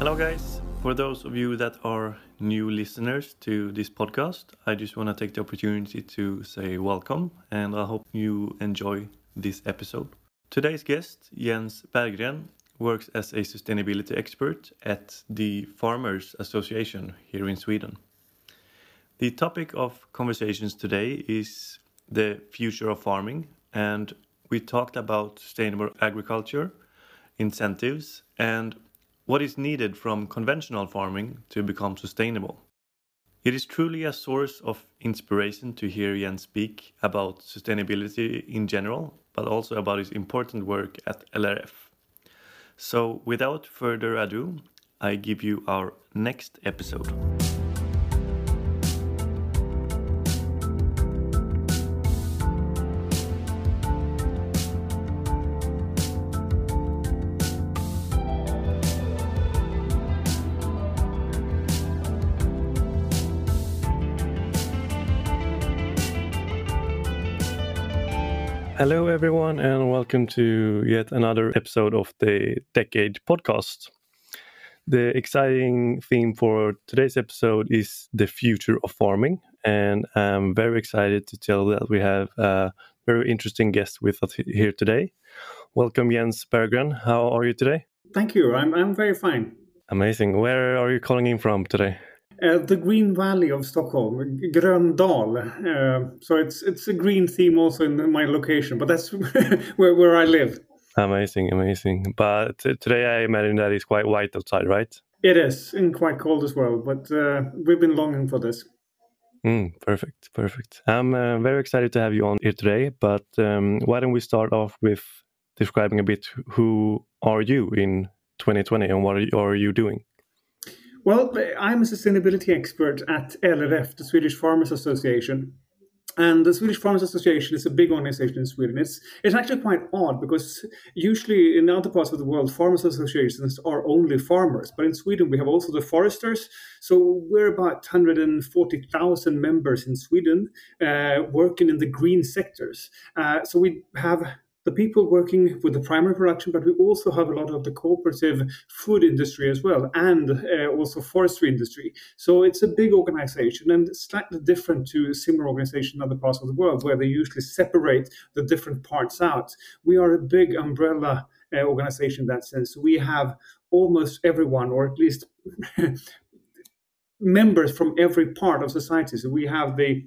Hello, guys. For those of you that are new listeners to this podcast, I just want to take the opportunity to say welcome and I hope you enjoy this episode. Today's guest, Jens Berggren, works as a sustainability expert at the Farmers Association here in Sweden. The topic of conversations today is the future of farming, and we talked about sustainable agriculture, incentives, and what is needed from conventional farming to become sustainable. It is truly a source of inspiration to hear Jens speak about sustainability in general, but also about his important work at LRF. So, without further ado, I give you our next episode. Hello, everyone, and welcome to yet another episode of the Decade podcast. The exciting theme for today's episode is the future of farming, and I'm very excited to tell that we have a very interesting guest with us here today. Welcome, Jens Berggren. How are you today? Thank you. I'm, I'm very fine. Amazing. Where are you calling in from today? Uh, the Green Valley of Stockholm, Gröndal. Uh, so it's it's a green theme also in my location, but that's where where I live. Amazing, amazing. But today I imagine that it's quite white outside, right? It is, and quite cold as well. But uh, we've been longing for this. Mm, perfect, perfect. I'm uh, very excited to have you on here today. But um, why don't we start off with describing a bit who are you in 2020 and what are you doing? Well, I'm a sustainability expert at LRF, the Swedish Farmers Association. And the Swedish Farmers Association is a big organization in Sweden. It's it's actually quite odd because usually in other parts of the world, farmers associations are only farmers. But in Sweden, we have also the foresters. So we're about 140,000 members in Sweden uh, working in the green sectors. Uh, so we have the people working with the primary production, but we also have a lot of the cooperative food industry as well, and uh, also forestry industry. So it's a big organization and slightly different to similar organizations in other parts of the world, where they usually separate the different parts out. We are a big umbrella uh, organization in that sense. We have almost everyone, or at least members from every part of society. So we have the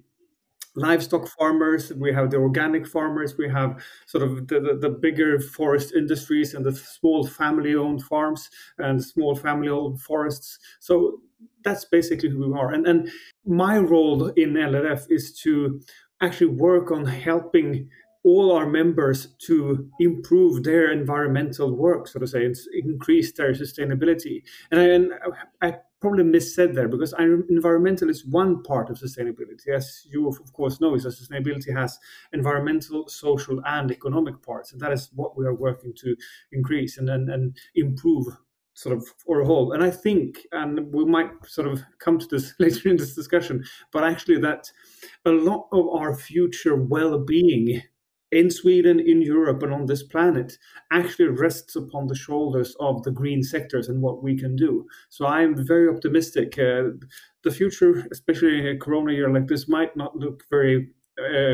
livestock farmers, we have the organic farmers, we have sort of the, the, the bigger forest industries and the small family owned farms and small family owned forests. So that's basically who we are. And, and my role in LRF is to actually work on helping all our members to improve their environmental work, so to say, and increase their sustainability. And I, and I probably missaid there because environmental is one part of sustainability. As you, of course, know, is that sustainability has environmental, social, and economic parts. And that is what we are working to increase and, and, and improve sort of or a whole. And I think, and we might sort of come to this later in this discussion, but actually that a lot of our future well-being in Sweden, in Europe, and on this planet actually rests upon the shoulders of the green sectors and what we can do. So I'm very optimistic. Uh, the future, especially in a corona year like this, might not look very uh,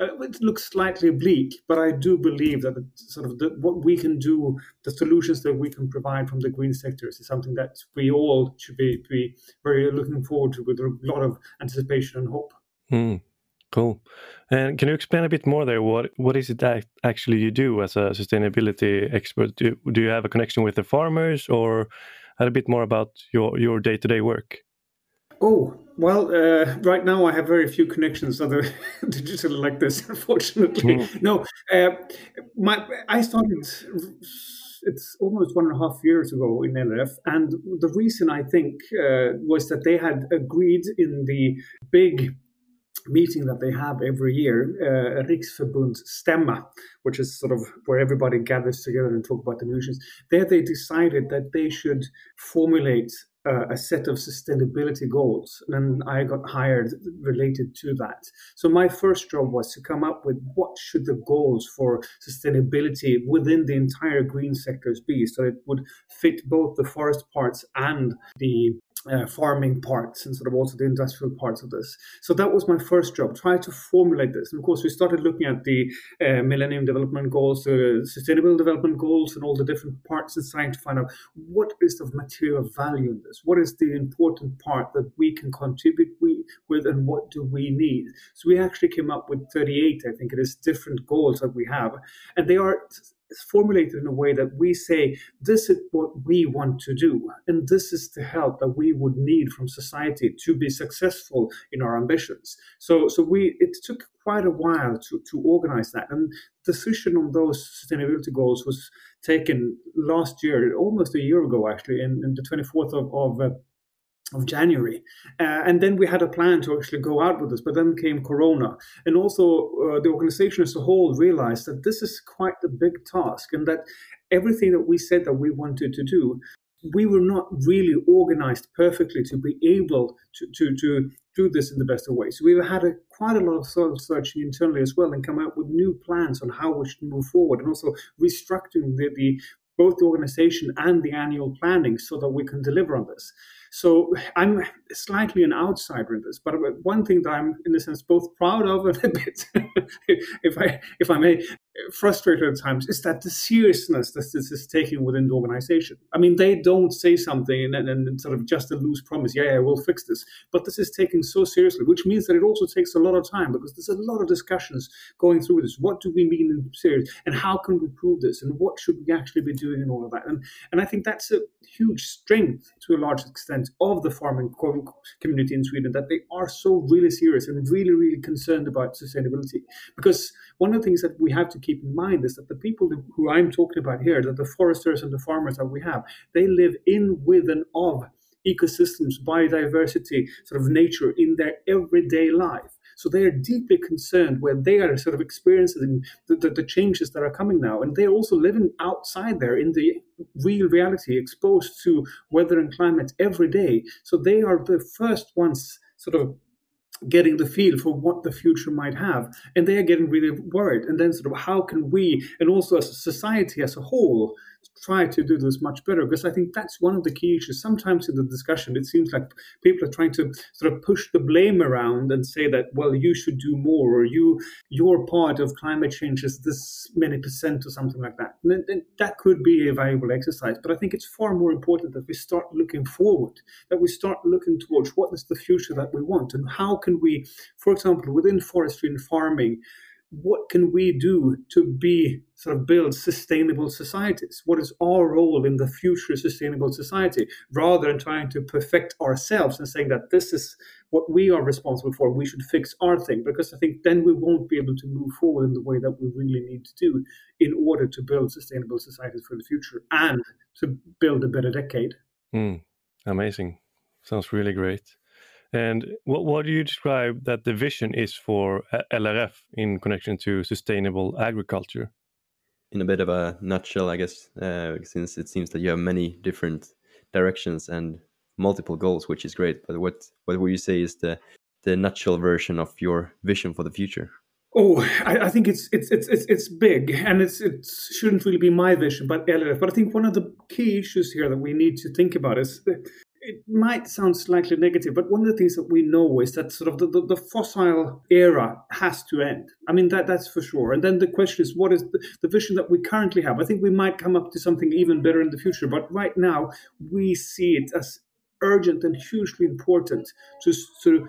uh it looks slightly bleak, but I do believe that sort of the, what we can do, the solutions that we can provide from the green sectors, is something that we all should be, be very looking forward to with a lot of anticipation and hope. Mm. Cool. And can you explain a bit more there? What what is it that actually you do as a sustainability expert? Do, do you have a connection with the farmers, or a bit more about your your day to day work? Oh well, uh, right now I have very few connections other digital like this. Unfortunately, mm. no. Uh, my I started. It's almost one and a half years ago in LRF, and the reason I think uh, was that they had agreed in the big meeting that they have every year, uh, Stämma, which is sort of where everybody gathers together and talk about the news. There they decided that they should formulate uh, a set of sustainability goals, and I got hired related to that. So my first job was to come up with what should the goals for sustainability within the entire green sectors be, so it would fit both the forest parts and the uh, farming parts and sort of also the industrial parts of this. So that was my first job, try to formulate this. And of course, we started looking at the uh, Millennium Development Goals, the Sustainable Development Goals, and all the different parts and trying to find out what is the material value in this? What is the important part that we can contribute we, with, and what do we need? So we actually came up with 38, I think it is, different goals that we have. And they are is formulated in a way that we say this is what we want to do and this is the help that we would need from society to be successful in our ambitions. So so we it took quite a while to to organize that and decision on those sustainability goals was taken last year almost a year ago actually in, in the 24th of, of uh, of January. Uh, and then we had a plan to actually go out with this, but then came Corona. And also, uh, the organization as a whole realized that this is quite a big task and that everything that we said that we wanted to do, we were not really organized perfectly to be able to, to, to do this in the best of ways. So we had a, quite a lot of soul searching internally as well and come up with new plans on how we should move forward and also restructuring the, the both the organization and the annual planning so that we can deliver on this. So I'm slightly an outsider in this, but one thing that I'm, in a sense, both proud of and a bit, if I if I may, frustrated at times is that the seriousness that this is taking within the organization. I mean, they don't say something and, and, sort of just a loose promise, yeah, yeah, we'll fix this. But this is taken so seriously, which means that it also takes a lot of time because there's a lot of discussions going through this. What do we mean in serious? And how can we prove this? And what should we actually be doing and all of that? And, and I think that's a huge strength to a large extent of the farming community in Sweden that they are so really serious and really, really concerned about sustainability. Because one of the things that we have to keep in mind is that the people who I'm talking about here, that the foresters and the farmers that we have, they live in, with, and of ecosystems, biodiversity, sort of nature in their everyday life. So they are deeply concerned where they are sort of experiencing the, the, the, changes that are coming now. And they're also living outside there in the real reality, exposed to weather and climate every day. So they are the first ones sort of getting the feel for what the future might have. And they are getting really worried. And then sort of how can we and also as a society as a whole try to do this much better because I think that's one of the key issues. Sometimes in the discussion, it seems like people are trying to sort of push the blame around and say that, well, you should do more or you your part of climate change is this many percent or something like that. And, that could be a valuable exercise, but I think it's far more important that we start looking forward, that we start looking towards what is the future that we want and how can we, for example, within forestry and farming, what can we do to be sort of build sustainable societies? What is our role in the future sustainable society? Rather than trying to perfect ourselves and saying that this is what we are responsible for, we should fix our thing, because I think then we won't be able to move forward in the way that we really need to do in order to build sustainable societies for the future and to build a better decade. Mm, amazing. Sounds really great. And what, what do you describe that the vision is for uh, LRF in connection to sustainable agriculture? In a bit of a nutshell, I guess, uh, since it seems that you have many different directions and multiple goals, which is great. But what what would you say is the the nutshell version of your vision for the future? Oh, I, I, think it's it's it's it's it's big, and it's it shouldn't really be my vision, but LRF. But I think one of the key issues here that we need to think about is it might sound slightly negative, but one of the things that we know is that sort of the, the, the, fossil era has to end. I mean, that that's for sure. And then the question is, what is the, the, vision that we currently have? I think we might come up to something even better in the future, but right now we see it as urgent and hugely important to sort of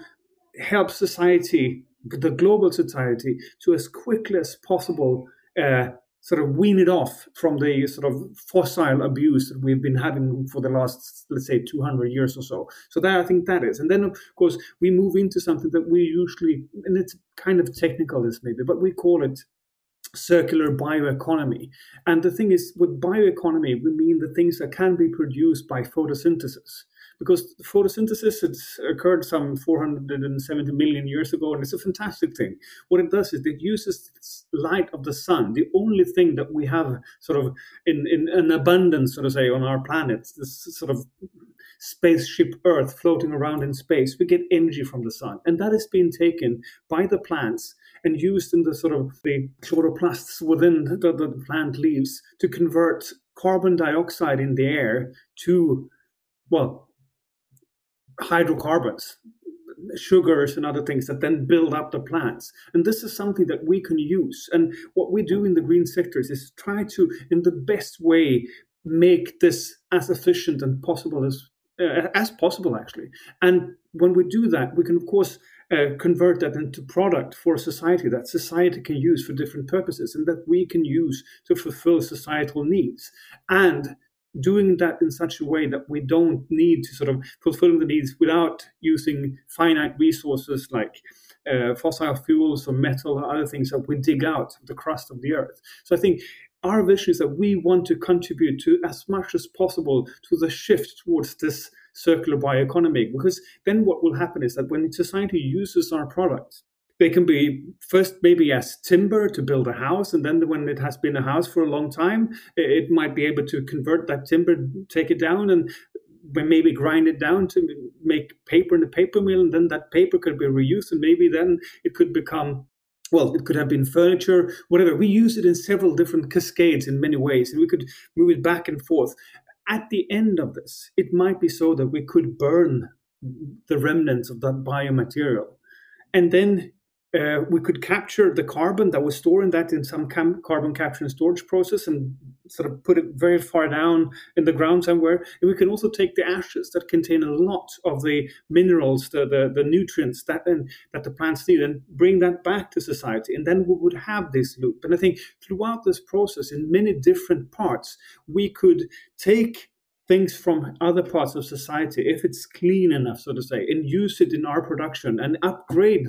help society, the global society, to as quickly as possible uh, sort of wean it off from the sort of fossil abuse that we've been having for the last, let's say, 200 years or so. So that I think that is. And then, of course, we move into something that we usually, and it's kind of technical, this maybe, but we call it circular bioeconomy. And the thing is, with bioeconomy, we mean the things that can be produced by photosynthesis. Because photosynthesis it's occurred some 470 million years ago, and it's a fantastic thing. What it does is it uses light of the sun, the only thing that we have sort of in, in an abundance, so to say, on our planet, this sort of spaceship Earth floating around in space. We get energy from the sun, and that is being taken by the plants and used in the sort of the chloroplasts within the, the plant leaves to convert carbon dioxide in the air to, well, hydrocarbons, sugars and other things that then build up the plants. And this is something that we can use. And what we do in the green sectors is try to, in the best way, make this as efficient and possible as uh, as possible actually and when we do that we can of course uh, convert that into product for society that society can use for different purposes and that we can use to fulfill societal needs and doing that in such a way that we don't need to sort of fulfill the needs without using finite resources like uh, fossil fuels or metal or other things that we dig out of the crust of the earth. So I think our vision is that we want to contribute to as much as possible to the shift towards this circular bioeconomy because then what will happen is that when society uses our products they can be first maybe as timber to build a house and then when it has been a house for a long time it might be able to convert that timber take it down and maybe grind it down to make paper in the paper mill and then that paper could be reused and maybe then it could become well, it could have been furniture, whatever. We use it in several different cascades in many ways, and we could move it back and forth. At the end of this, it might be so that we could burn the remnants of that biomaterial. And then uh, we could capture the carbon that was stored in that in some cam- carbon capture and storage process and sort of put it very far down in the ground somewhere. And we can also take the ashes that contain a lot of the minerals, the, the, the nutrients that, that the plants need, and bring that back to society. And then we would have this loop. And I think throughout this process, in many different parts, we could take things from other parts of society, if it's clean enough, so to say, and use it in our production and upgrade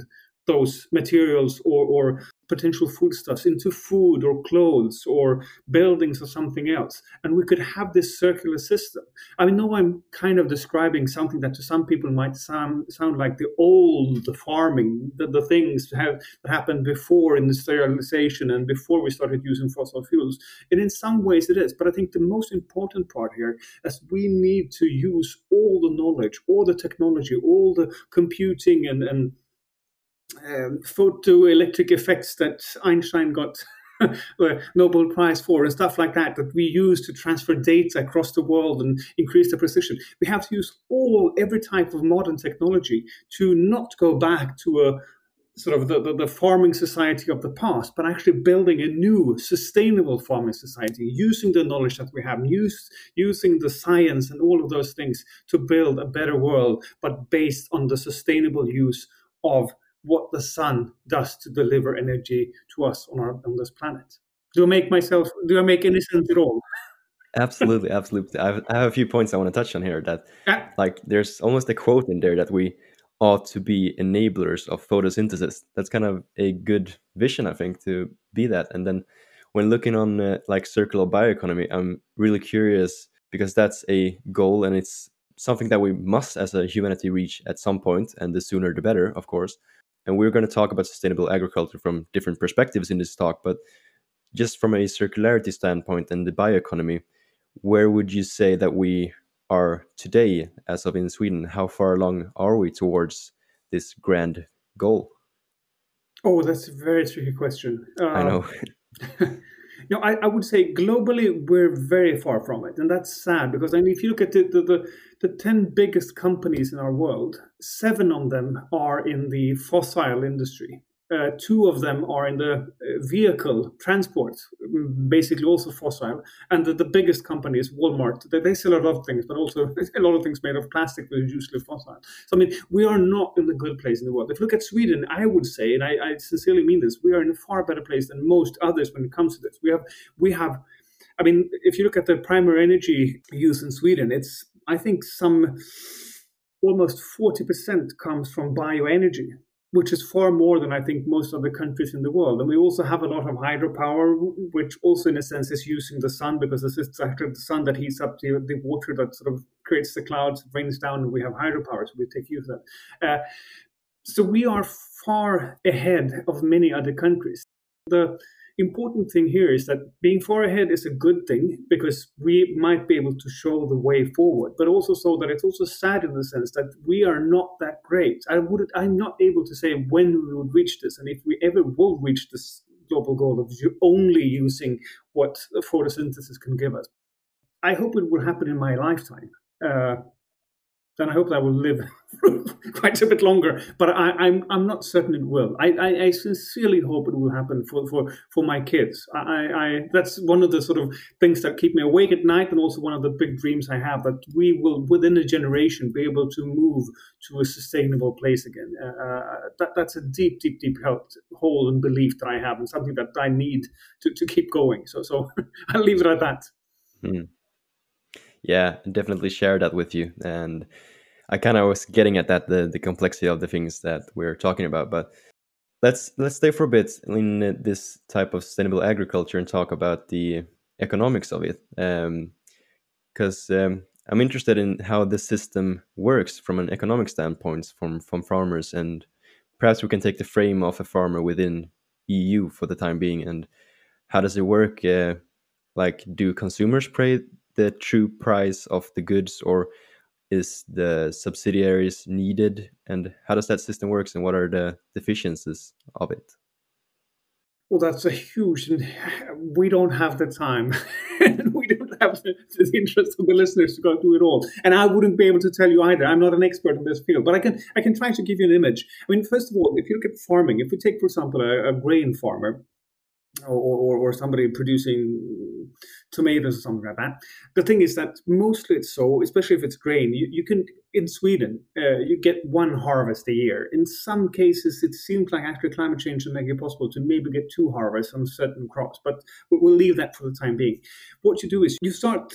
those materials or, or potential foodstuffs into food or clothes or buildings or something else. And we could have this circular system. I know I'm kind of describing something that to some people might sound, sound like the old farming, the, the things have, that happened before industrialization and before we started using fossil fuels. And in some ways it is. But I think the most important part here is we need to use all the knowledge, all the technology, all the computing and, and um, photoelectric effects that Einstein got the Nobel Prize for and stuff like that that we use to transfer data across the world and increase the precision. We have to use all every type of modern technology to not go back to a sort of the, the, the, farming society of the past, but actually building a new sustainable farming society, using the knowledge that we have, use, using the science and all of those things to build a better world, but based on the sustainable use of what the sun does to deliver energy to us on our on this planet. Do I make myself? Do I make any sense at all? absolutely, absolutely. I have, I have, a few points I want to touch on here. That yeah. like there's almost a quote in there that we ought to be enablers of photosynthesis. That's kind of a good vision, I think, to be that. And then when looking on uh, like circular bioeconomy, I'm really curious because that's a goal and it's something that we must as a humanity reach at some point and the sooner the better of course and we're going to talk about sustainable agriculture from different perspectives in this talk. But just from a circularity standpoint and the bioeconomy, where would you say that we are today, as of in Sweden? How far along are we towards this grand goal? Oh, that's a very tricky question. Uh, I know. No, I, I would say globally we're very far from it, and that's sad because I mean, if you look at the, the, the, the ten biggest companies in our world, seven of them are in the fossil industry, uh, two of them are in the uh, vehicle transport, basically also fossil. And the, the biggest company is Walmart. They, they, sell a lot of things, but also a lot of things made of plastic, which is usually fossil. So, I mean, we are not in a good place in the world. If you look at Sweden, I would say, and I, I sincerely mean this, we are in a far better place than most others when it comes to this. We have, we have, I mean, if you look at the primary energy use in Sweden, it's, I think, some almost 40% comes from bioenergy which is far more than I think most other countries in the world. And we also have a lot of hydropower, which also, in a sense, is using the sun because this is actually the sun that heats up the, the water that sort of creates the clouds, rains down, and we have hydropower, so we take use of that. Uh, so we are far ahead of many other countries. The important thing here is that being far ahead is a good thing because we might be able to show the way forward, but also so that it's also sad in the sense that we are not that great. I would I'm not able to say when we would reach this and if we ever will reach this global goal of only using what photosynthesis can give us. I hope it will happen in my lifetime. Uh, then I hope that will live quite a bit longer. But I, am I'm, I'm not certain it will. I, I, I, sincerely hope it will happen for, for, for my kids. I, I that's one of the sort of things that keep me awake at night, and also one of the big dreams I have that we will within a generation be able to move to a sustainable place again. Uh, uh that that's a deep, deep, deep hole and belief that I have, and something that I need to, to keep going. So so I'll leave it at that. Mm yeah definitely share that with you and i kind of was getting at that the, the complexity of the things that we're talking about but let's let's stay for a bit in this type of sustainable agriculture and talk about the economics of it because um, um, i'm interested in how the system works from an economic standpoint from from farmers and perhaps we can take the frame of a farmer within eu for the time being and how does it work uh, like do consumers pay the true price of the goods or is the subsidiaries needed? And how does that system works and what are the deficiencies of it? Well that's a huge we don't have the time we don't have the, the, interest of the listeners to go through it all. And i wouldn't be able to tell you either. I'm not an expert in this field but i can i can try to give you an image. I mean first of all if you look at farming if we take for example a, a grain farmer or, or, or somebody producing tomatoes or something like that. The thing is that mostly it's so, especially if it's grain, you, you can, in Sweden, uh, you get one harvest a year. In some cases, it seems like actually climate change will make it possible to maybe get two harvests on certain crops, but we'll leave that for the time being. What you do is you start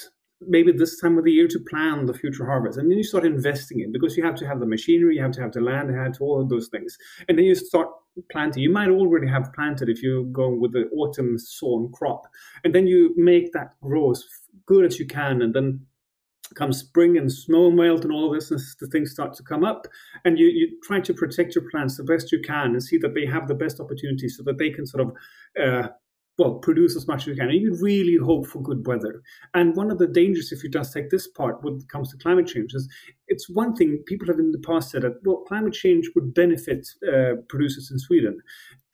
maybe this time of the year to plan the future harvest. And then you start investing in because you have to have the machinery, you have to have the land, you have to all of those things. And then you start planting. You might already have planted if you're going with the autumn sown crop. And then you make that grow as good as you can. And then come spring and snow melt and all this, and the things start to come up. And you, you try to protect your plants the best you can and see that they have the best opportunity so that they can sort of uh, well, produce as much as you can. And you really hope for good weather. And one of the dangers, if you just take this part when it comes to climate change, is it's one thing people have in the past said that, well, climate change would benefit uh, producers in Sweden.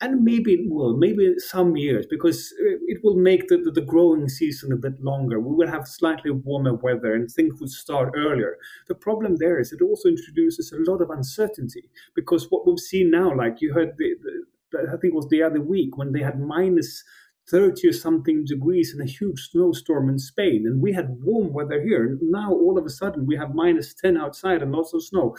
And maybe it will, maybe some years, because uh, it will make the, the, the growing season a bit longer. We will have slightly warmer weather and things would start earlier. The problem there is it also introduces a lot of uncertainty because what we've seen now, like you heard the, the I think it was the other week when they had minus 30 or something degrees and a huge snowstorm in Spain. And we had warm weather here. Now, all of a sudden, we have minus 10 outside and lots of snow.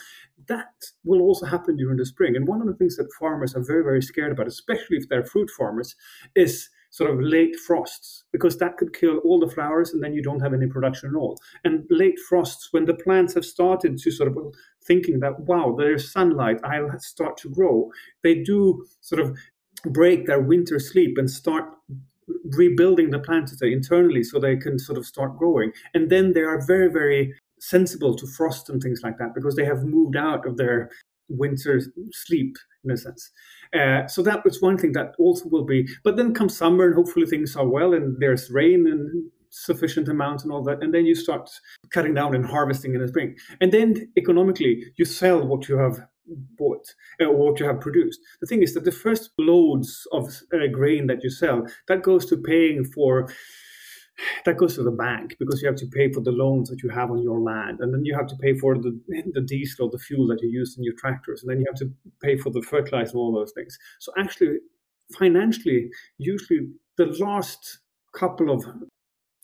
That will also happen during the spring. And one of the things that farmers are very, very scared about, especially if they're fruit farmers, is sort of late frosts because that could kill all the flowers and then you don't have any production at all. And late frosts, when the plants have started to sort of thinking that, wow, there's sunlight, I'll start to grow, they do sort of break their winter sleep and start rebuilding the plant internally so they can sort of start growing. And then they are very, very sensible to frost and things like that because they have moved out of their winter sleep in a sense. Uh, so that was one thing that also will be. But then comes summer and hopefully things are well and there's rain and sufficient amount and all that. And then you start cutting down and harvesting in the spring. And then economically, you sell what you have bought uh, or what you have produced. The thing is that the first loads of uh, grain that you sell that goes to paying for that goes to the bank because you have to pay for the loans that you have on your land. And then you have to pay for the, the diesel the fuel that you use in your tractors. And then you have to pay for the fertilizer and all those things. So actually financially usually the last couple of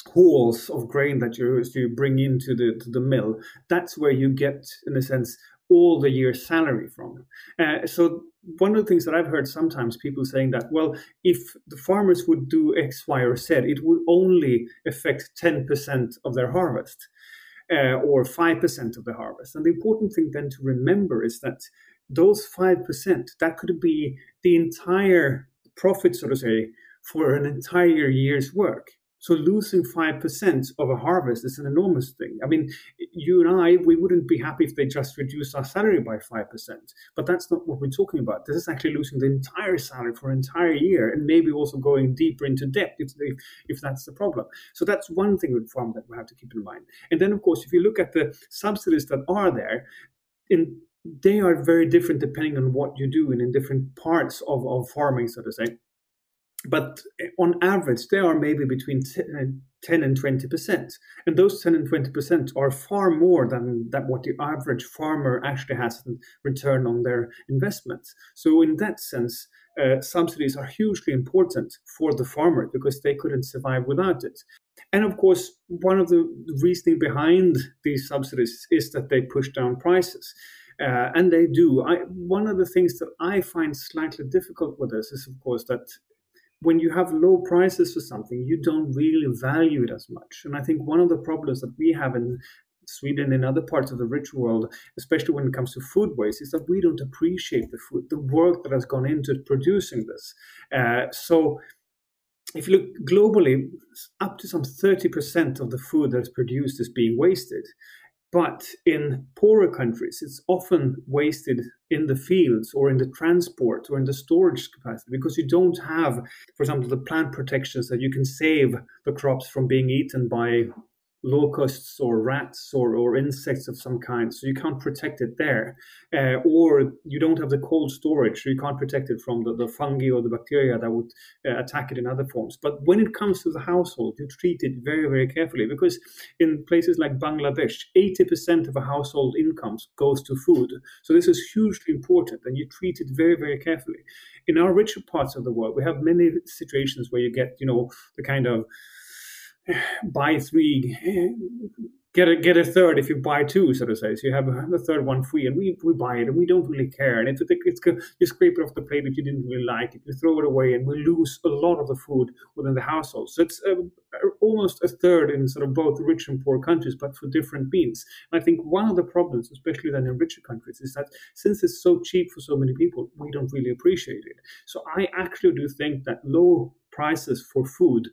hauls of grain that you, you bring into the, the mill that's where you get in a sense all the year's salary from. Uh, so one of the things that I've heard sometimes people saying that, well, if the farmers would do X, Y, or Z, it would only affect 10% of their harvest uh, or 5% of the harvest. And the important thing then to remember is that those 5%, that could be the entire profit, so to say, for an entire year's work. So losing 5% of a harvest is an enormous thing. I mean, you and I, we wouldn't be happy if they just reduced our salary by 5%. But that's not what we're talking about. This is actually losing the entire salary for an entire year and maybe also going deeper into debt if, if, if that's the problem. So that's one thing with farm that we have to keep in mind. And then, of course, if you look at the subsidies that are there, in they are very different depending on what you do and in different parts of, of farming, so to say but on average, they are maybe between 10 and 20 percent, and those 10 and 20 percent are far more than that what the average farmer actually has in return on their investments. So, in that sense, uh, subsidies are hugely important for the farmer because they couldn't survive without it. And of course, one of the reasoning behind these subsidies is that they push down prices. Uh, and they do. I, one of the things that I find slightly difficult with this is, of course, that when you have low prices for something, you don't really value it as much. And I think one of the problems that we have in Sweden and other parts of the rich world, especially when it comes to food waste, is that we don't appreciate the food, the work that has gone into producing this. Uh, so if you look globally, up to some 30% of the food that's produced is being wasted. But in poorer countries, it's often wasted in the fields or in the transport or in the storage capacity because you don't have, for example, the plant protections that you can save the crops from being eaten by locusts or rats or, or insects of some kind, so you can't protect it there. Uh, or you don't have the cold storage, so you can't protect it from the, the fungi or the bacteria that would uh, attack it in other forms. But when it comes to the household, you treat it very, very carefully because in places like Bangladesh, 80% of a household incomes goes to food. So this is hugely important and you treat it very, very carefully. In our richer parts of the world, we have many situations where you get, you know, the kind of buy three, get a get a third if you buy two, so to say. So you have the third one free, and we, we buy it, and we don't really care. And it's, it's you scrape it off the plate if you didn't really like it, you throw it away, and we lose a lot of the food within the household. So it's uh, almost a third in sort of both rich and poor countries, but for different means. And I think one of the problems, especially then in richer countries, is that since it's so cheap for so many people, we don't really appreciate it. So I actually do think that low prices for food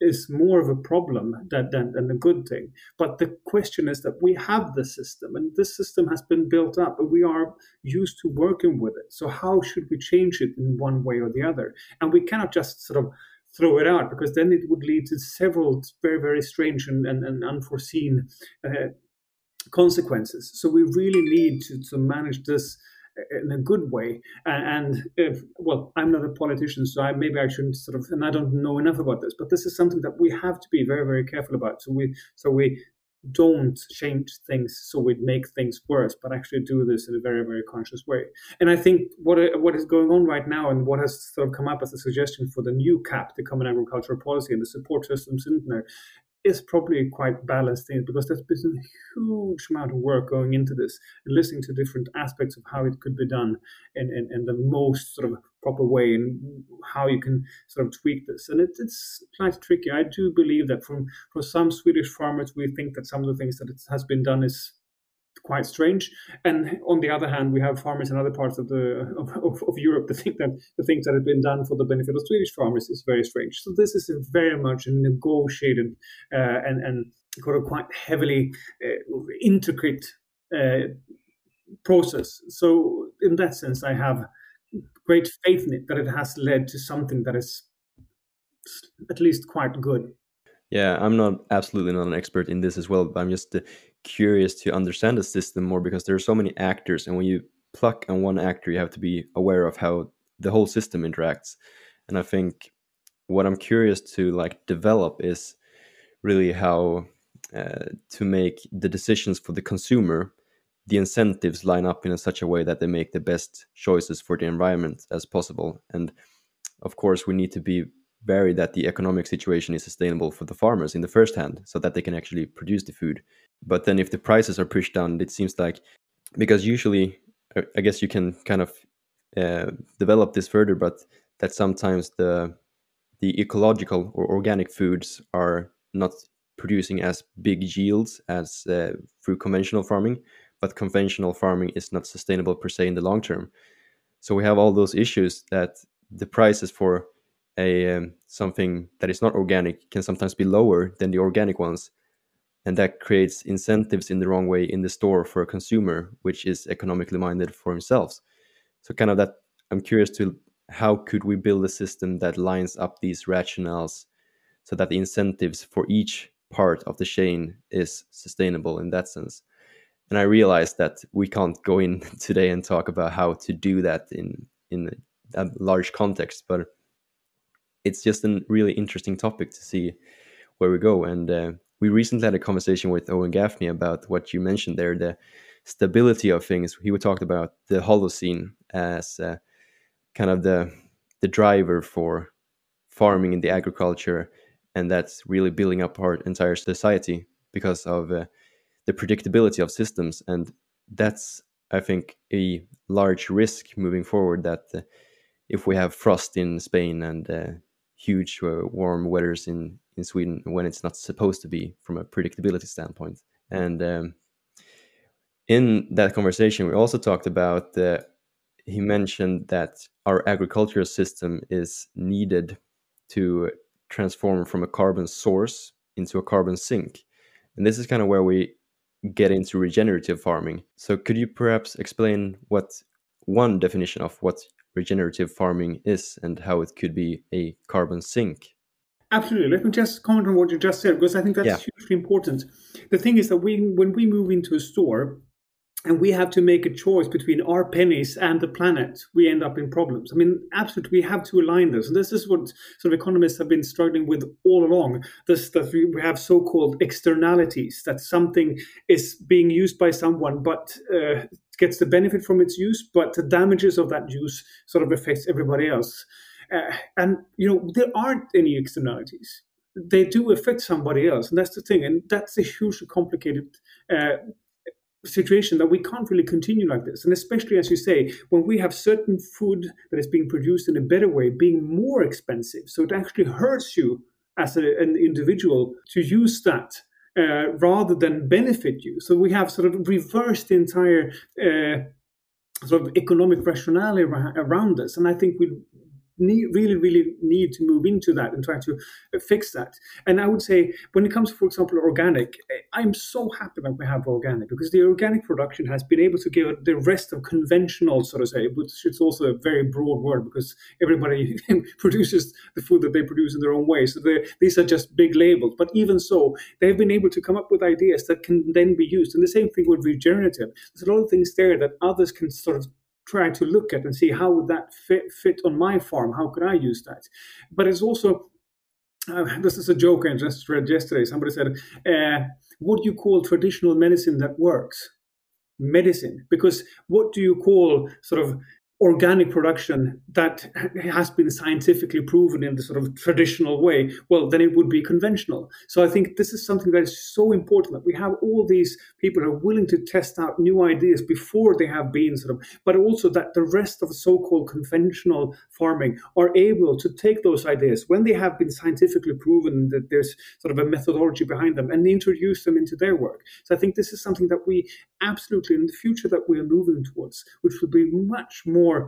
is more of a problem than, than, than, a good thing. But the question is that we have the system, and this system has been built up, and we are used to working with it. So, how should we change it in one way or the other? And we cannot just sort of throw it out because then it would lead to several very, very strange and, and, and unforeseen uh, consequences. So, we really need to, to manage this in a good way. And, if, well, I'm not a politician, so I, maybe I shouldn't sort of, and I don't know enough about this, but this is something that we have to be very, very careful about. So we, so we don't change things so we make things worse, but actually do this in a very, very conscious way. And I think what what is going on right now, and what has sort of come up as a suggestion for the new CAP, the Common Agricultural Policy, and the support systems in there, is probably quite balanced in because there's been a huge amount of work going into this and listening to different aspects of how it could be done in, in, in the most sort of proper way and how you can sort of tweak this. And it, it's quite tricky. I do believe that from for some Swedish farmers, we think that some of the things that has been done is quite strange. And on the other hand, we have farmers in other parts of the of, of, of, Europe that think that the things that have been done for the benefit of Swedish farmers is very strange. So this is very much a negotiated uh, and and quite heavily uh, intricate uh, process. So in that sense, I have great faith in it that it has led to something that is at least quite good. Yeah, I'm not absolutely not an expert in this as well, but I'm just uh, curious to understand the system more because there are so many actors, and when you pluck on one actor, you have to be aware of how the whole system interacts. And I think what I'm curious to like develop is really how uh, to make the decisions for the consumer, the incentives line up in such a way that they make the best choices for the environment as possible. And of course, we need to be very that the economic situation is sustainable for the farmers in the first hand so that they can actually produce the food but then if the prices are pushed down, it seems like because usually uh, I guess you can kind of uh, develop this further, but that sometimes the the ecological or organic foods are not producing as big yields as uh, through conventional farming, but conventional farming is not sustainable per se in the long term. So we have all those issues that the prices for a um, something that is not organic can sometimes be lower than the organic ones and that creates incentives in the wrong way in the store for a consumer which is economically minded for themselves. So kind of that i'm curious to how could we build a system that lines up these rationales so that the incentives for each part of the chain is sustainable in that sense? And i realized that we can't go in today and talk about how to do that in in a large context but it's just a really interesting topic to see where we go. And uh, we recently had a conversation with Owen Gaffney about what you mentioned there, the stability of things. He talked about the Holocene as uh, kind of the the driver for farming and the agriculture, and that's really building up our entire society because of uh, the predictability of systems, and that's I think a large risk moving forward. That uh, if we have frost in Spain and uh, huge uh, warm weathers in in Sweden when it's not supposed to be from a predictability standpoint. And um, in that conversation, we also talked about the. He mentioned that our agricultural system is needed to transform from a carbon source into a carbon sink, and this is kind of where we get into regenerative farming. So, could you perhaps explain what one definition of what regenerative farming is and how it could be a carbon sink? Absolutely. Let me just comment on what you just said because I think that's yeah. hugely important. The thing is that we, when we move into a store and we have to make a choice between our pennies and the planet, we end up in problems. I mean, absolutely, we have to align this. And this is what sort of economists have been struggling with all along. This that we have so-called externalities that something is being used by someone, but uh, gets the benefit from its use, but the damages of that use sort of affects everybody else. Uh, and you know there aren't any externalities. They do affect somebody else, and that's the thing. And that's a hugely complicated uh, situation that we can't really continue like this. And especially as you say, when we have certain food that is being produced in a better way being more expensive, so it actually hurts you as a, an individual to use that. Uh, rather than benefit you. So we have sort of reversed the entire uh, sort of economic rationale around this. And I think we need, really, really need to move into that and try to uh, fix that. And I would say, when it comes for example, organic, I'm so happy that we have organic because the organic production has been able to give the rest of conventional, so to say, which is also a very broad word because everybody produces the food that they produce in their own way. So these are just big labels. But even so, they've been able to come up with ideas that can then be used. And the same thing with regenerative. There's a lot of things there that others can sort of try to look at and see how would that fit, fit on my farm? How could I use that? But it's also uh, this is a joke I just read yesterday. Somebody said, uh, "What do you call traditional medicine that works?" Medicine, because what do you call sort of organic production that has been scientifically proven in the sort of traditional way, well, then it would be conventional. So I think this is something that is so important that we have all these people who are willing to test out new ideas before they have been sort of, but also that the rest of so-called conventional farming are able to take those ideas when they have been scientifically proven that there's sort of a methodology behind them and introduce them into their work. So I think this is something that we absolutely in the future that we are moving towards, which will be much more more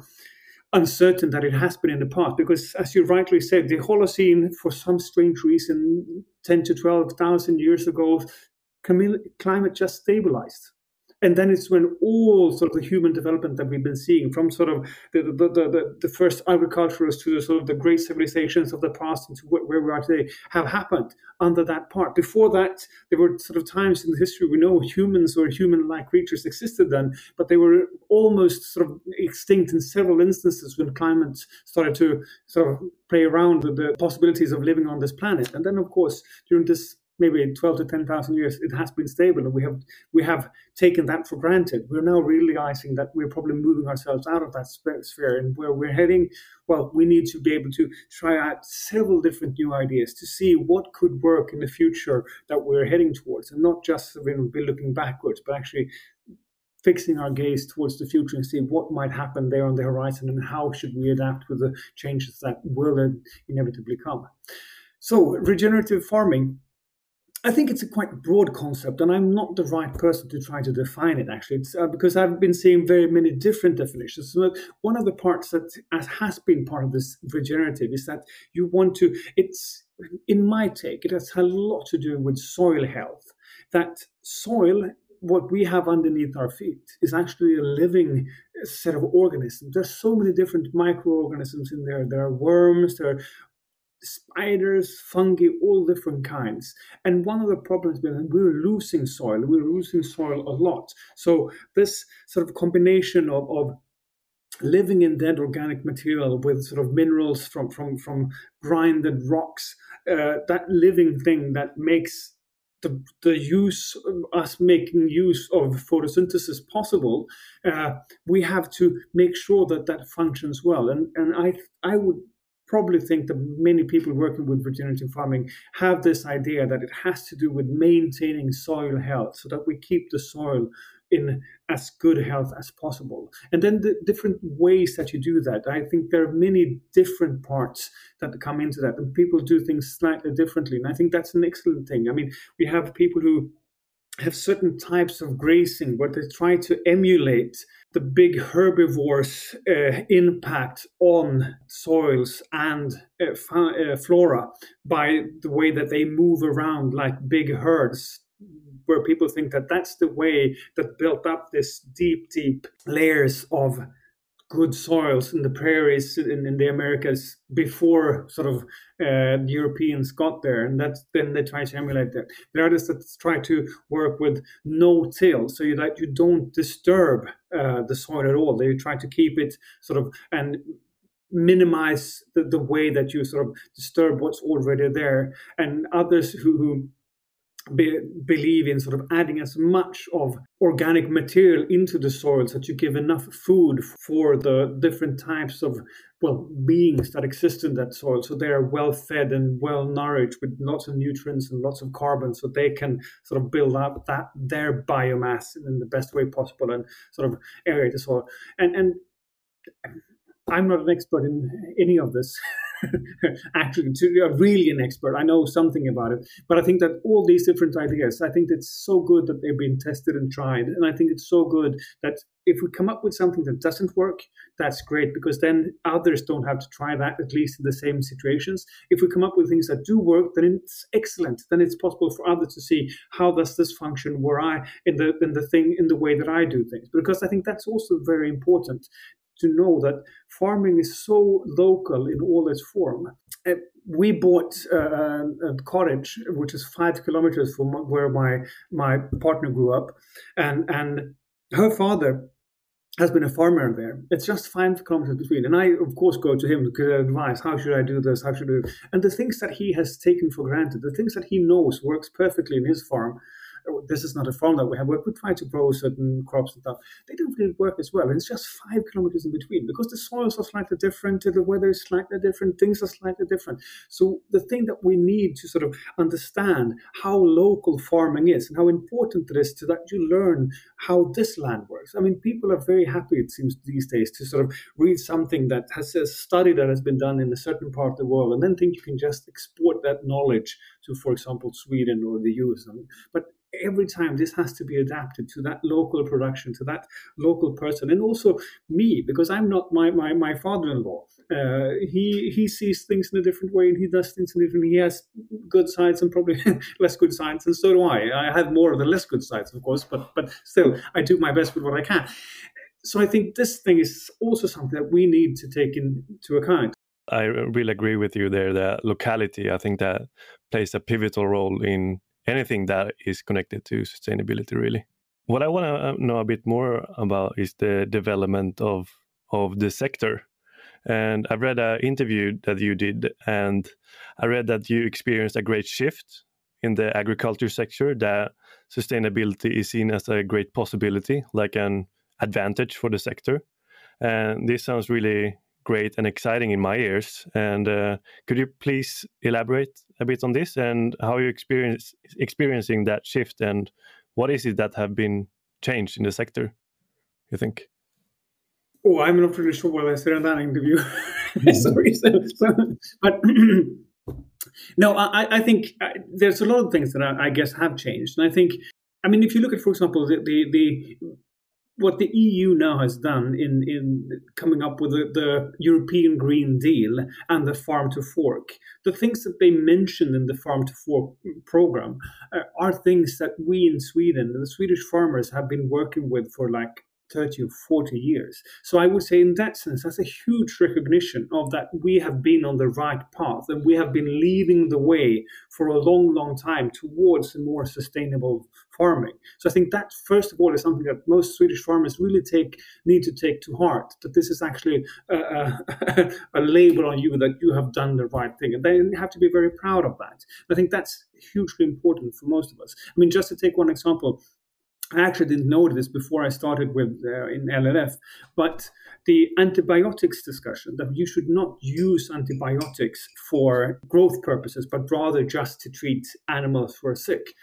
uncertain than it has been in the past. Because, as you rightly said, the Holocene, for some strange reason, 10 to 12,000 years ago, climate just stabilized and then it's when all sort of the human development that we've been seeing from sort of the the, the, the first agriculturists to the sort of the great civilizations of the past and to where we are today have happened under that part. Before that there were sort of times in the history we know humans or human-like creatures existed then but they were almost sort of extinct in several instances when climate started to sort of play around with the possibilities of living on this planet. And then of course during this maybe in 12 to 10,000 years, it has been stable, and we have we have taken that for granted. We're now realizing that we're probably moving ourselves out of that sphere, and where we're heading. Well, we need to be able to try out several different new ideas to see what could work in the future that we're heading towards, and not just be looking backwards, but actually fixing our gaze towards the future and see what might happen there on the horizon and how should we adapt with the changes that will inevitably come. So, regenerative farming I think it's a quite broad concept, and I'm not the right person to try to define it. Actually, uh, because I've been seeing very many different definitions. So one of the parts that has been part of this regenerative is that you want to. It's in my take, it has a lot to do with soil health. That soil, what we have underneath our feet, is actually a living set of organisms. There's so many different microorganisms in there. There are worms. There are spiders, fungi, all different kinds. And one of the problems is we're losing soil. We're losing soil a lot. So this sort of combination of, of living in dead organic material with sort of minerals from from from grinded rocks, uh, that living thing that makes the, the use us making use of photosynthesis possible, uh, we have to make sure that that functions well. And and I I would probably think that many people working with regenerative farming have this idea that it has to do with maintaining soil health so that we keep the soil in as good health as possible. And then the different ways that you do that, I think there are many different parts that come into that, and people do things slightly differently. And I think that's an excellent thing. I mean, we have people who have certain types of grazing where they try to emulate the big herbivores' uh, impact on soils and uh, fa- uh, flora by the way that they move around like big herds where people think that that's the way that built up this deep deep layers of good soils in the prairies in, in the Americas before sort of uh, Europeans got there, and that's then they try to emulate that. There are others that try to work with no-till, so you, that you don't disturb uh, the soil at all. They try to keep it sort of and minimize the, the way that you sort of disturb what's already there, and others who, who be, believe in sort of adding as much of organic material into the soil so that you give enough food for the different types of well beings that exist in that soil. So they are well fed and well nourished with lots of nutrients and lots of carbon so they can sort of build up that their biomass in the best way possible and sort of aerate the soil. And and i'm not an expert in any of this actually to, really an expert. I know something about it, but I think that all these different ideas, I think it's so good that they've been tested and tried, and I think it's so good that if we come up with something that doesn't work, that's great because then others don't have to try that at least in the same situations. If we come up with things that do work, then it's excellent. Then it's possible for others to see how does this function where I in the in the thing in the way that I do things because I think that's also very important to know that farming is so local in all its form. Uh, we bought uh, a cottage which is five kilometers from where my my partner grew up, and and her father has been a farmer there. It's just five kilometers between. And I, of course, go to him to get advice. How should I do this? How should I do? And the things that he has taken for granted, the things that he knows works perfectly in his farm, this is not a farm that we have where we try to grow certain crops and stuff. They don't really work as well. And it's just five kilometers in between because the soils are slightly different, the weather is slightly different, things are slightly different. So the thing that we need to sort of understand how local farming is and how important it is to that you learn how this land works. I mean, people are very happy, it seems these days, to sort of read something that has a study that has been done in a certain part of the world and then think you can just export that knowledge to, for example, Sweden or the US. But every time this has to be adapted to that local production to that local person and also me because i'm not my my, my father-in-law uh, he he sees things in a different way and he does things in a different he has good sides and probably less good sides and so do i i have more of the less good sides of course but but still i do my best with what i can so i think this thing is also something that we need to take into account I really agree with you there. That locality, I think that plays a pivotal role in anything that is connected to sustainability really what i want to uh, know a bit more about is the development of of the sector and i read an interview that you did and i read that you experienced a great shift in the agriculture sector that sustainability is seen as a great possibility like an advantage for the sector and this sounds really great and exciting in my ears. And uh, could you please elaborate a bit on this and how you experience experiencing that shift and what is it that have been changed in the sector? You think? Oh, I'm not really sure what I said in that interview. Sorry, so, so, but No, I, I think uh, there's a lot of things that I, I, guess have changed, and I think, I mean, if you look at, for example, the the, the what the EU now has done in, in coming up with the, the, European Green Deal and the Farm to Fork, the things that they mentioned in the Farm to Fork program uh, are things that we in Sweden, the Swedish farmers, have been working with for like 30 or 40 years. So I would say, in that sense, that's a huge recognition of that we have been on the right path and we have been leading the way for a long, long time towards a more sustainable farming. So I think that, first of all, is something that most Swedish farmers really take need to take to heart. That this is actually a, a, a label on you that you have done the right thing, and they have to be very proud of that. I think that's hugely important for most of us. I mean, just to take one example I actually didn't know this before I started with uh, in LRF, but the antibiotics discussion that you should not use antibiotics for growth purposes, but rather just to treat animals who are sick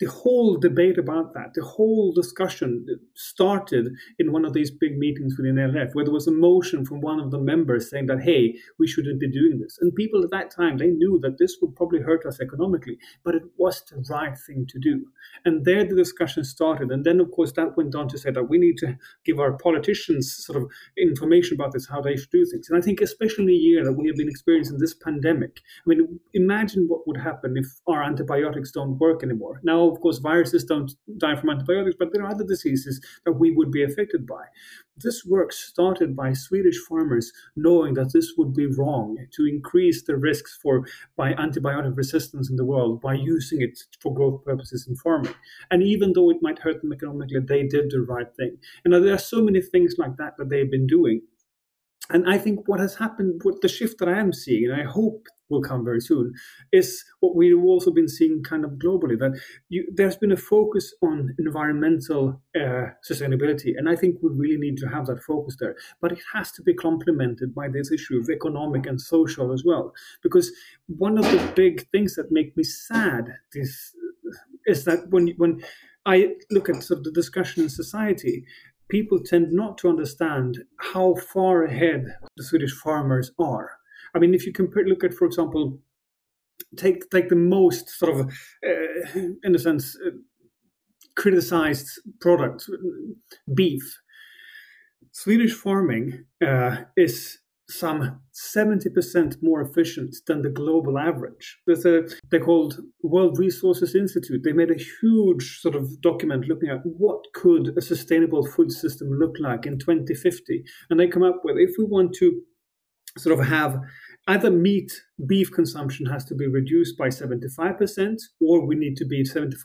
the whole debate about that, the whole discussion started in one of these big meetings within LRF, where there was a motion from one of the members saying that, hey, we shouldn't be doing this. And people at that time, they knew that this would probably hurt us economically, but it was the right thing to do. And there the discussion started. And then, of course, that went on to say that we need to give our politicians sort of information about this, how they should do things. And I think, especially in a year that we have been experiencing this pandemic, I mean, imagine what would happen if our antibiotics don't work anymore. Now, of course, viruses don't die from antibiotics, but there are other diseases that we would be affected by. This work started by Swedish farmers knowing that this would be wrong to increase the risks for by antibiotic resistance in the world by using it for growth purposes in farming. And even though it might hurt them economically, they did the right thing. And there are so many things like that that they've been doing. And I think what has happened, what the shift that I am seeing, and I hope will come very soon, is what we've also been seeing kind of globally that you, there's been a focus on environmental uh, sustainability. And I think we really need to have that focus there. But it has to be complemented by this issue of economic and social as well. Because one of the big things that make me sad is, is that when, when I look at sort of the discussion in society, people tend not to understand how far ahead the Swedish farmers are. I mean, if you compare, look at, for example, take take the most sort of, uh, in a sense, uh, criticized product, beef. Swedish farming uh, is some 70% more efficient than the global average. There's a they called World Resources Institute. They made a huge sort of document looking at what could a sustainable food system look like in 2050. And they come up with if we want to sort of have either meat beef consumption has to be reduced by 75% or we need to be 75%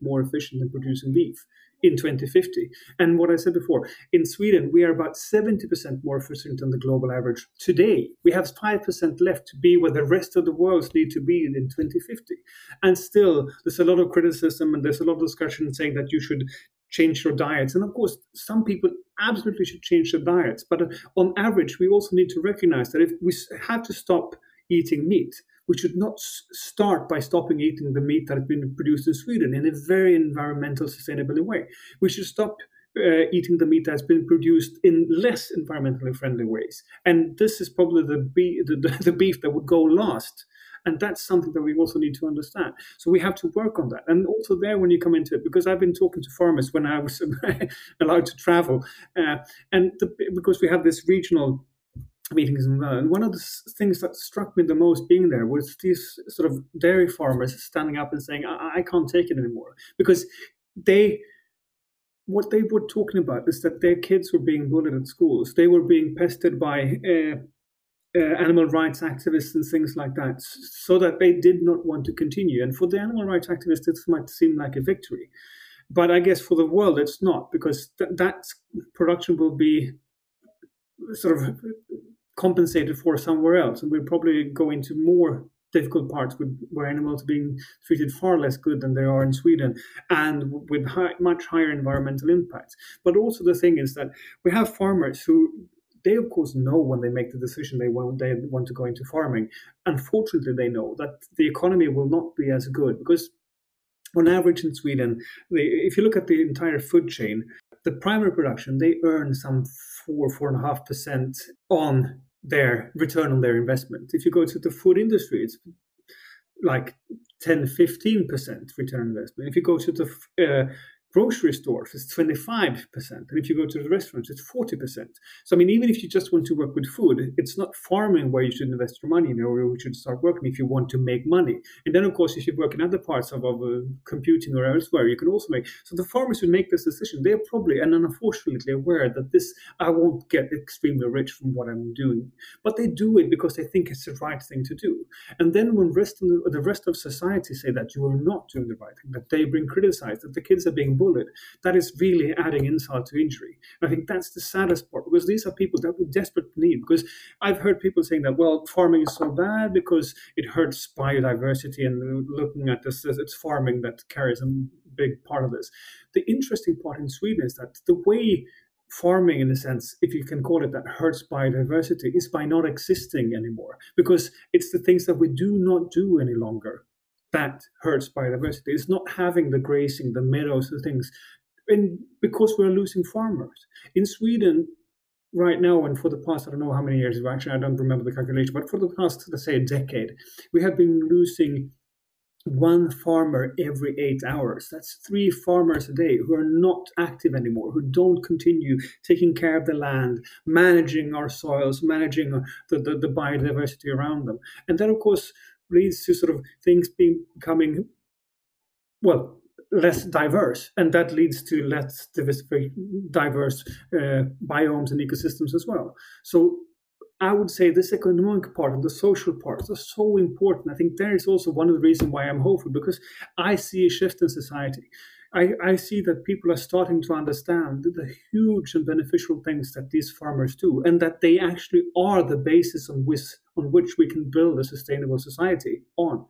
more efficient in producing beef in 2050. And what I said before, in Sweden, we are about 70% more efficient than the global average today. We have 5% left to be where the rest of the world need to be in 2050. And still, there's a lot of criticism and there's a lot of discussion saying that you should change your diets. And of course, some people absolutely should change their diets. But on average, we also need to recognize that if we have to stop eating meat, we should not start by stopping eating the meat that has been produced in Sweden in a very environmental, sustainable way. We should stop uh, eating the meat that's been produced in less environmentally friendly ways. And this is probably the, be- the, the, the beef that would go last. And that's something that we also need to understand. So we have to work on that. And also there, when you come into it, because I've been talking to farmers when I was allowed to travel, uh, and the, because we have this regional meetings as well. And one of the things that struck me the most being there was these sort of dairy farmers standing up and saying, I, I can't take it anymore. Because they, what they were talking about is that their kids were being bullied at schools. They were being pestered by uh, uh, animal rights activists and things like that, so that they did not want to continue. And for the animal rights activists, this might seem like a victory. But I guess for the world, it's not, because th- that production will be sort of compensated for somewhere else. And we'll probably go into more difficult parts with, where animals are being treated far less good than they are in Sweden and with high, much higher environmental impacts. But also the thing is that we have farmers who they of course know when they make the decision they want they want to go into farming. Unfortunately, they know that the economy will not be as good because on average in Sweden, if you look at the entire food chain, the primary production they earn some four four and a half percent on their return on their investment. If you go to the food industry, it's like 10, 15% return investment. If you go to the uh, grocery stores, it's 25%. And if you go to the restaurants, it's 40%. So, I mean, even if you just want to work with food, it's not farming where you should invest your money, know, where you should start working if you want to make money. And then, of course, if you work in other parts of, of uh, computing or elsewhere, you can also make. So the farmers who make this decision, they're probably, and unfortunately, aware that this, I won't get extremely rich from what I'm doing. But they do it because they think it's the right thing to do. And then when rest the, the rest of society say that you are not doing the right thing, that they bring criticized, that the kids are being bullied, that is really adding insult to injury. I think that's the saddest part because these are people that we desperately need. Because I've heard people saying that, well, farming is so bad because it hurts biodiversity, and looking at this, it's farming that carries a big part of this. The interesting part in Sweden is that the way farming in a sense if you can call it that hurts biodiversity is by not existing anymore because it's the things that we do not do any longer that hurts biodiversity. It's not having the grazing, the meadows, the things, and because we're losing farmers in Sweden right now, and for the past I don't know how many years. Actually, I don't remember the calculation, but for the past let's say a decade, we have been losing one farmer every eight hours. That's three farmers a day who are not active anymore, who don't continue taking care of the land, managing our soils, managing the, the, the biodiversity around them. And then, of course, leads to sort of things being becoming well less diverse, and that leads to less diverse uh, biomes and ecosystems as well. So I would say this economic part and the social parts are so important. I think there is also one of the reasons why I'm hopeful because I see a shift in society. I, I see that people are starting to understand the huge and beneficial things that these farmers do, and that they actually are the basis on which on which we can build a sustainable society on.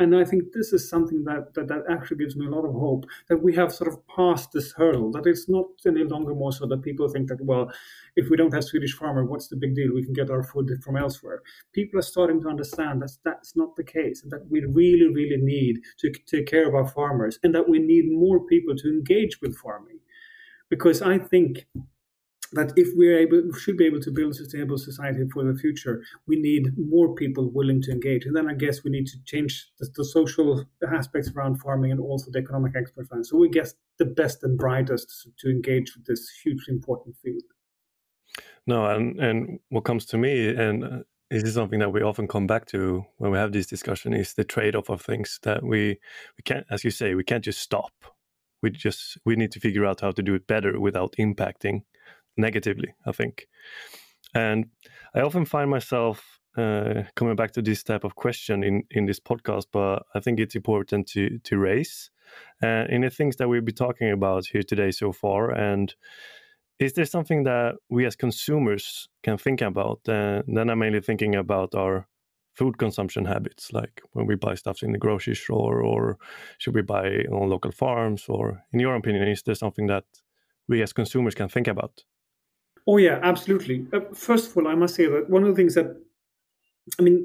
And I think this is something that, that, that actually gives me a lot of hope that we have sort of passed this hurdle, that it's not any longer more so that people think that, well, if we don't have Swedish farmer, what's the big deal? We can get our food from elsewhere. People are starting to understand that that's not the case, and that we really, really need to take care of our farmers, and that we need more people to engage with farming. Because I think that if we're able should be able to build a sustainable society for the future we need more people willing to engage. And then i guess we need to change the, the social aspects around farming and also the economic expert fund so we get the best and brightest to engage with this hugely important field. No and and what comes to me and uh, this is something that we often come back to when we have this discussion is the trade-off of things that we we can't as you say we can't just stop. We just we need to figure out how to do it better without impacting negatively, I think. And I often find myself uh, coming back to this type of question in, in this podcast, but I think it's important to to raise uh, in the things that we'll be talking about here today so far. And is there something that we as consumers can think about? Uh, then I'm mainly thinking about our food consumption habits, like when we buy stuff in the grocery store, or should we buy on local farms? Or, in your opinion, is there something that we as consumers can think about? Oh yeah, absolutely. Uh, first of all, I must say that one of the things that, I mean,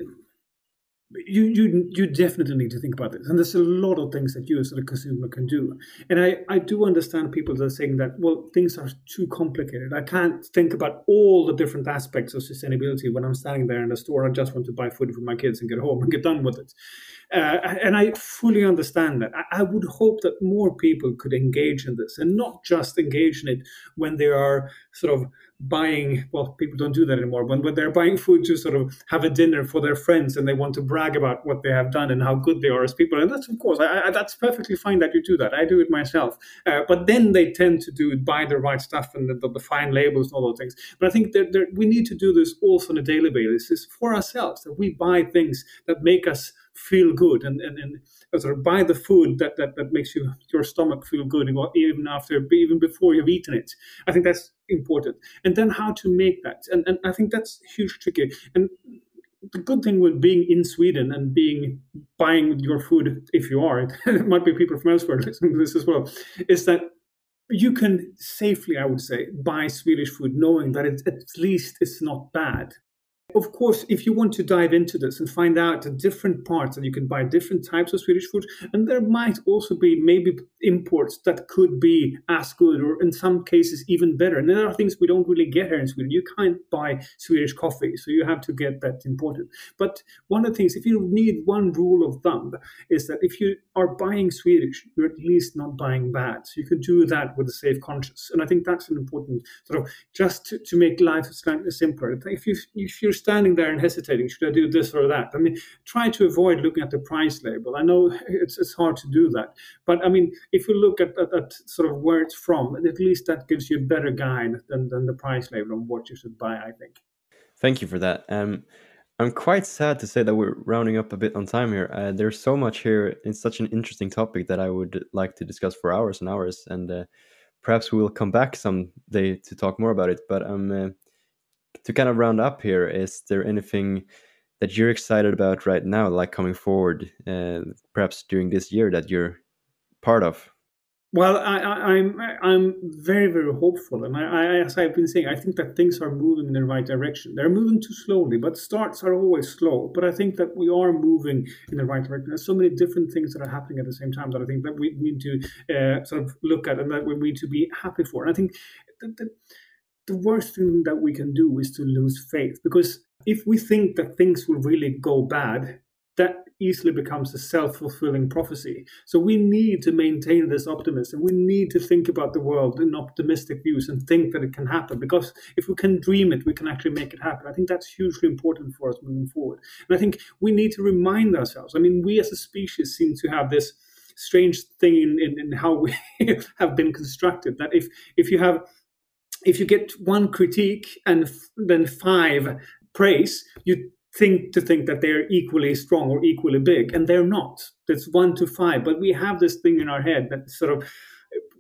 you you you definitely need to think about this, and there's a lot of things that you as a consumer can do. And I I do understand people that are saying that well things are too complicated. I can't think about all the different aspects of sustainability when I'm standing there in the store. I just want to buy food for my kids and get home and get done with it. Uh, and I fully understand that. I, I would hope that more people could engage in this and not just engage in it when they are sort of buying well people don't do that anymore when, when they're buying food to sort of have a dinner for their friends and they want to brag about what they have done and how good they are as people and that's of course I, I, that's perfectly fine that you do that. I do it myself. Uh, but then they tend to do buy the right stuff and the, the, the fine labels and all those things. But i think that, that we need to do this also on a daily basis. For ourselves that we buy things that make us feel good and, and, and sort of buy the food that, that, that makes you your stomach feel good even after even before you've eaten it. I think that's important. And then how to make that. And, and i think that's huge tricky. And the good thing with being in Sweden and being buying your food, if you are, it might be people from elsewhere listening to this as well, is that you can safely, I would say, buy Swedish food knowing that it, at least it's not bad of course, if you want to dive into this and find out the different parts and you can buy different types of Swedish food, and there might also be maybe imports that could be as good or in some cases even better. And there are things we don't really get here in Sweden. You can't buy Swedish coffee, so you have to get that imported. But one of the things, if you need one rule of thumb, is that if you are buying Swedish, you're at least not buying bad. So you can do that with a safe conscience. And I think that's an important sort of just to, to make life slightly simpler. If you if you're standing there and hesitating, should I do this or that? I mean, try to avoid looking at the price label. I know it's, it's hard to do that, but I mean, if you look at, at, at sort of where it's from, at least that gives you a better guide than, than the price label on what you should buy, I think. Thank you for that. Um, I'm quite sad to say that we're rounding up a bit on time here. Uh, there's so much here. It's such an interesting topic that I would like to discuss for hours and hours. And uh, perhaps we will come back someday to talk more about it. But um, uh, to kind of round up here, is there anything that you're excited about right now, like coming forward, uh, perhaps during this year that you're part of? Well, I, am I'm, I'm very very hopeful, and I, I, as I've been saying, I think that things are moving in the right direction. They're moving too slowly, but starts are always slow. But I think that we are moving in the right direction. There's so many different things that are happening at the same time that I think that we need to uh, sort of look at and that we need to be happy for. And I think that, that the worst thing that we can do is to lose faith because if we think that things will really go bad, that easily becomes a self-fulfilling prophecy. So we need to maintain this optimism. We need to think about the world in optimistic views and think that it can happen. Because if we can dream it, we can actually make it happen. I think that's hugely important for us moving forward. And I think we need to remind ourselves. I mean, we as a species seem to have this strange thing in, in, in how we have been constructed that if if you have if you get one critique and f- then five praise, you think to think that they're equally strong or equally big, and they're not. It's one to five, but we have this thing in our head that sort of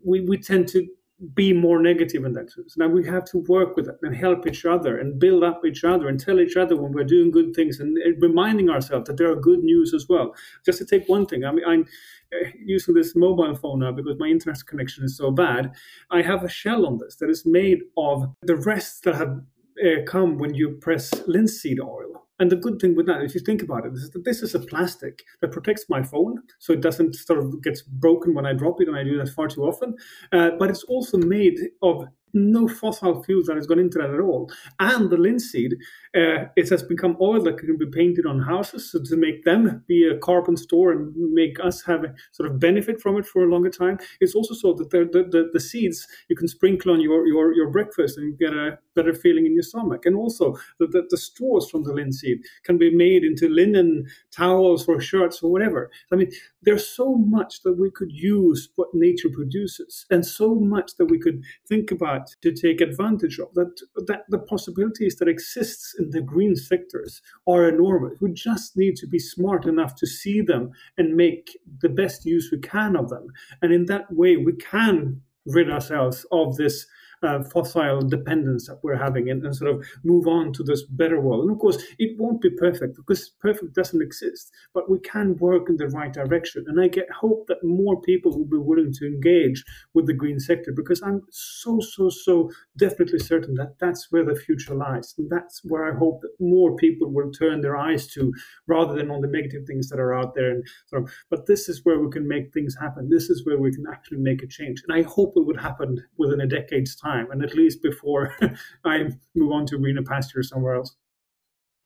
we, we tend to be more negative in that sense. Now we have to work with it and help each other and build up each other and tell each other when we're doing good things and reminding ourselves that there are good news as well. Just to take one thing, I mean, I'm uh, using this mobile phone now because my internet connection is so bad. I have a shell on this that is made of the rests that have uh, come when you press linseed oil. And the good thing with that, if you think about it, is that this is a plastic that protects my phone, so it doesn't sort of gets broken when I drop it, and I do that far too often. Uh, but it's also made of no fossil fuels that has gone into that at all. And the linseed, uh, it has become oil that can be painted on houses so to make them be a carbon store and make us have a sort of benefit from it for a longer time. It's also so that the, the, the, the seeds you can sprinkle on your, your, your breakfast and get a better feeling in your stomach. And also the, the, the straws from the linseed can be made into linen towels or shirts or whatever. I mean, there's so much that we could use what nature produces and so much that we could think about to take advantage of that that the possibilities that exists in the green sectors are enormous we just need to be smart enough to see them and make the best use we can of them and in that way we can rid ourselves of this uh, fossil dependence that we're having and, and, sort of move on to this better world. And of course, it won't be perfect because perfect doesn't exist, but we can work in the right direction. And I get hope that more people will be willing to engage with the green sector because I'm so, so, so definitely certain that that's where the future lies. And that's where I hope that more people will turn their eyes to rather than on the negative things that are out there. And sort of, but this is where we can make things happen. This is where we can actually make a change. And I hope it would happen within a decade's time time, and at least before I move on to greener pasture somewhere else.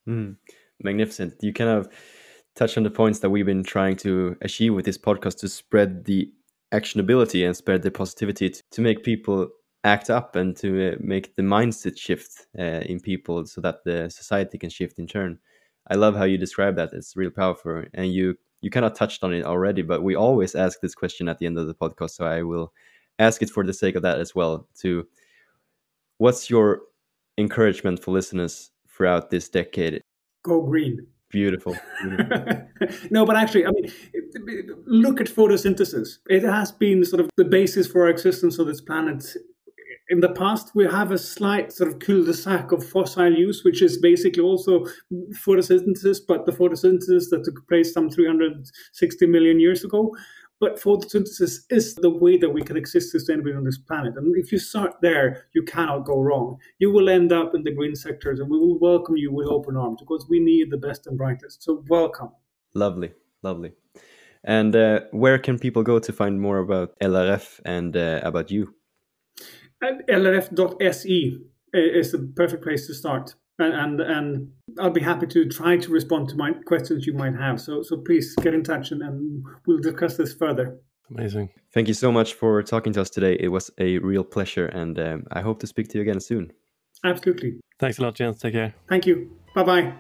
Mm, magnificent. You kind of touch on the points that we've been trying to achieve with this podcast to spread the actionability and spread the positivity to, to make people act up and to uh, make the mindset shift uh, in people so that the society can shift in turn. I love how you describe that. It's real powerful, and you you kind of touched on it already. But we always ask this question at the end of the podcast, so I will ask it for the sake of that as well. To what's your encouragement for listeners throughout this decade? Go green. Beautiful. Beautiful. no, but actually, I mean, look at photosynthesis. It has been sort of the basis for our existence on this planet. In the past, we have a slight sort of cul-de-sac of fossil use, which is basically also photosynthesis, but the photosynthesis that took place some 360 million years ago. But photosynthesis is the way that we can exist sustainably on this planet. And if you start there, you cannot go wrong. You will end up in the green sectors, and we will welcome you with open arms because we need the best and brightest. So, welcome. Lovely, lovely. And uh, where can people go to find more about LRF and uh, about you? LRF.se is the perfect place to start. And, and, and I'll be happy to try to respond to my questions you might have. So so please get in touch and, and we'll discuss this further. Amazing. Thank you so much for talking to us today. It was a real pleasure, and um, I hope to speak to you again soon. Absolutely. Thanks a lot, Jens. Take care. Thank you. Bye bye.